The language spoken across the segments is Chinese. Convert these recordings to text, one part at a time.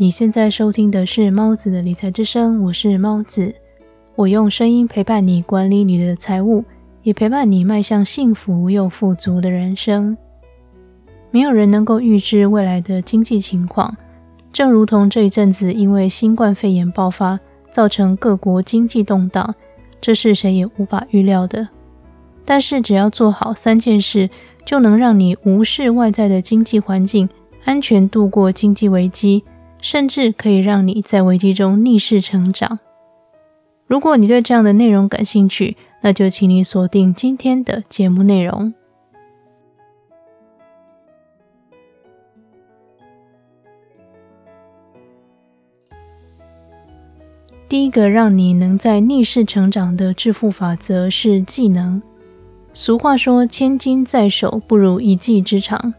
你现在收听的是猫子的理财之声，我是猫子，我用声音陪伴你管理你的财务，也陪伴你迈向幸福又富足的人生。没有人能够预知未来的经济情况，正如同这一阵子因为新冠肺炎爆发，造成各国经济动荡，这是谁也无法预料的。但是只要做好三件事，就能让你无视外在的经济环境，安全度过经济危机。甚至可以让你在危机中逆势成长。如果你对这样的内容感兴趣，那就请你锁定今天的节目内容。第一个让你能在逆势成长的致富法则是技能。俗话说：“千金在手，不如一技之长。”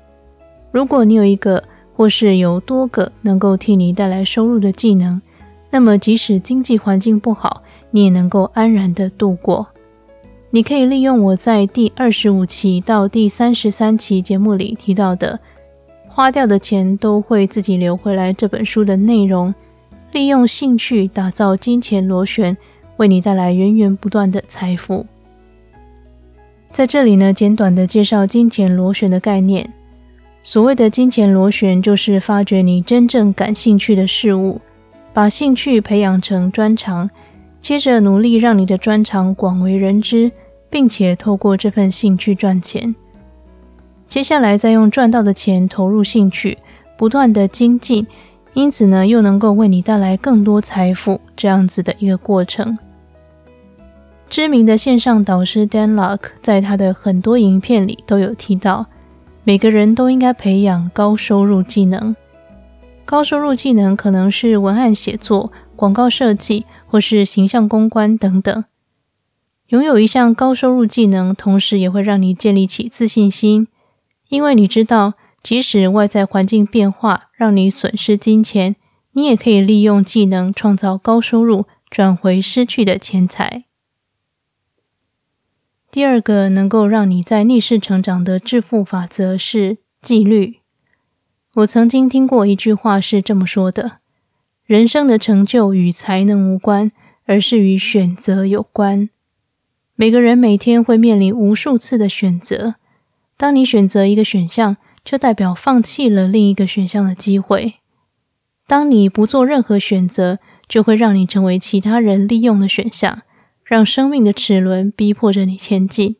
如果你有一个或是有多个能够替你带来收入的技能，那么即使经济环境不好，你也能够安然的度过。你可以利用我在第二十五期到第三十三期节目里提到的“花掉的钱都会自己留回来”这本书的内容，利用兴趣打造金钱螺旋，为你带来源源不断的财富。在这里呢，简短的介绍金钱螺旋的概念。所谓的金钱螺旋，就是发掘你真正感兴趣的事物，把兴趣培养成专长，接着努力让你的专长广为人知，并且透过这份兴趣赚钱。接下来再用赚到的钱投入兴趣，不断的精进，因此呢，又能够为你带来更多财富，这样子的一个过程。知名的线上导师 Dan Luck 在他的很多影片里都有提到。每个人都应该培养高收入技能。高收入技能可能是文案写作、广告设计，或是形象公关等等。拥有一项高收入技能，同时也会让你建立起自信心，因为你知道，即使外在环境变化让你损失金钱，你也可以利用技能创造高收入，赚回失去的钱财。第二个能够让你在逆势成长的致富法则是纪律。我曾经听过一句话是这么说的：人生的成就与才能无关，而是与选择有关。每个人每天会面临无数次的选择，当你选择一个选项，就代表放弃了另一个选项的机会。当你不做任何选择，就会让你成为其他人利用的选项。让生命的齿轮逼迫着你前进，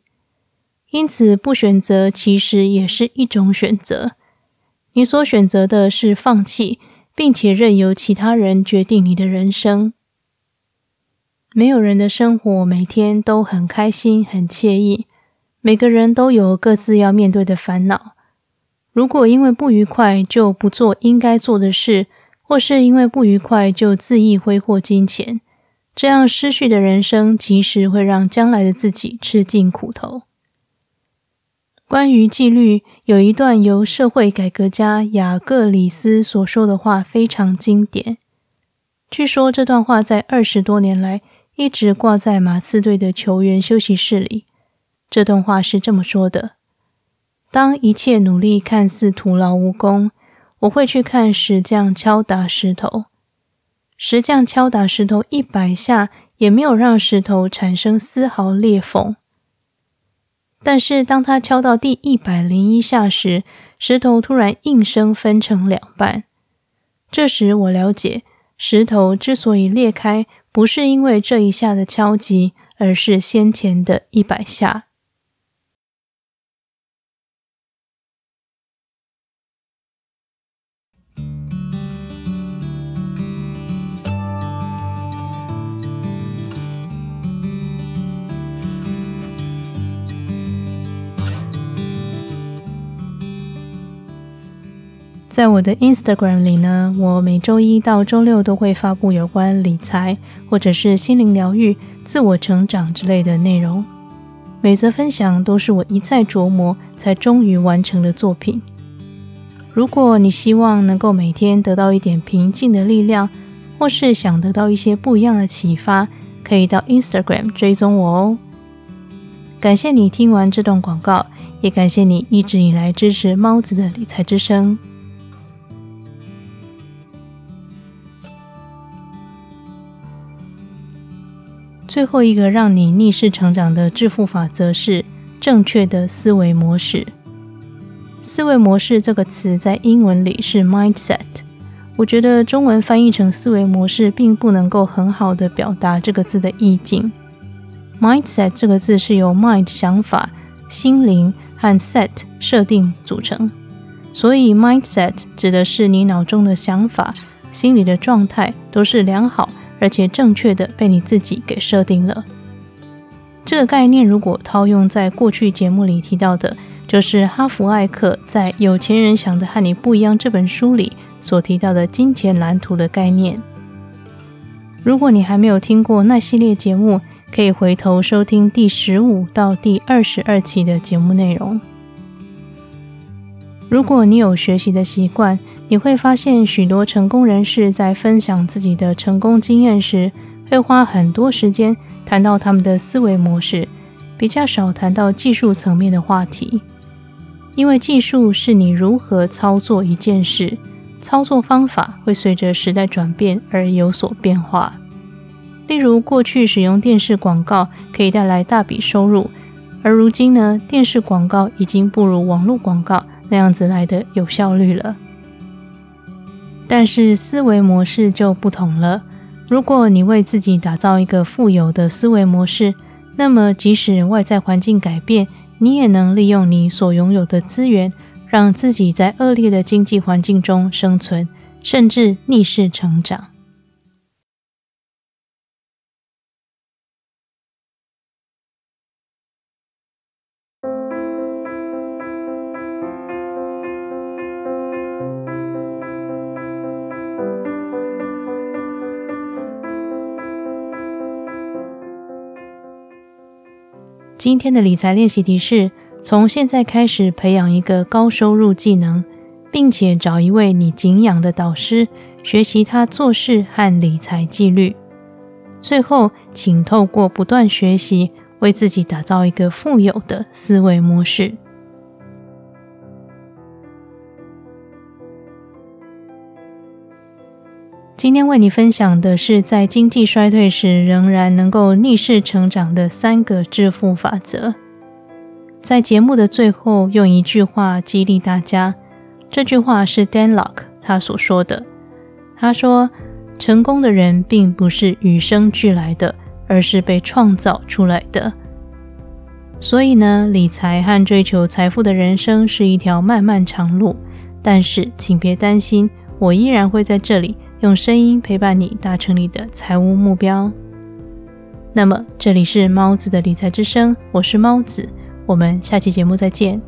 因此不选择其实也是一种选择。你所选择的是放弃，并且任由其他人决定你的人生。没有人的生活每天都很开心、很惬意，每个人都有各自要面对的烦恼。如果因为不愉快就不做应该做的事，或是因为不愉快就恣意挥霍金钱。这样失去的人生，其实会让将来的自己吃尽苦头。关于纪律，有一段由社会改革家雅各里斯所说的话非常经典。据说这段话在二十多年来一直挂在马刺队的球员休息室里。这段话是这么说的：“当一切努力看似徒劳无功，我会去看石匠敲打石头。”石匠敲打石头一百下，也没有让石头产生丝毫裂缝。但是，当他敲到第一百零一下时，石头突然应声分成两半。这时，我了解，石头之所以裂开，不是因为这一下的敲击，而是先前的一百下。在我的 Instagram 里呢，我每周一到周六都会发布有关理财或者是心灵疗愈、自我成长之类的内容。每则分享都是我一再琢磨才终于完成的作品。如果你希望能够每天得到一点平静的力量，或是想得到一些不一样的启发，可以到 Instagram 追踪我哦。感谢你听完这段广告，也感谢你一直以来支持猫子的理财之声。最后一个让你逆势成长的致富法则是正确的思维模式。思维模式这个词在英文里是 mindset，我觉得中文翻译成思维模式并不能够很好的表达这个字的意境。mindset 这个字是由 mind 想法、心灵和 set 设定组成，所以 mindset 指的是你脑中的想法、心理的状态都是良好而且正确的被你自己给设定了。这个概念如果套用在过去节目里提到的。就是哈弗艾克在《有钱人想的和你不一样》这本书里所提到的金钱蓝图的概念。如果你还没有听过那系列节目，可以回头收听第十五到第二十二期的节目内容。如果你有学习的习惯，你会发现许多成功人士在分享自己的成功经验时，会花很多时间谈到他们的思维模式，比较少谈到技术层面的话题。因为技术是你如何操作一件事，操作方法会随着时代转变而有所变化。例如，过去使用电视广告可以带来大笔收入，而如今呢，电视广告已经不如网络广告那样子来的有效率了。但是思维模式就不同了。如果你为自己打造一个富有的思维模式，那么即使外在环境改变，你也能利用你所拥有的资源，让自己在恶劣的经济环境中生存，甚至逆势成长。今天的理财练习题是：从现在开始培养一个高收入技能，并且找一位你敬仰的导师，学习他做事和理财纪律。最后，请透过不断学习，为自己打造一个富有的思维模式。今天为你分享的是，在经济衰退时仍然能够逆势成长的三个致富法则。在节目的最后，用一句话激励大家。这句话是 Dan Lok 他所说的。他说：“成功的人并不是与生俱来的，而是被创造出来的。”所以呢，理财和追求财富的人生是一条漫漫长路。但是，请别担心，我依然会在这里。用声音陪伴你达成你的财务目标。那么，这里是猫子的理财之声，我是猫子，我们下期节目再见。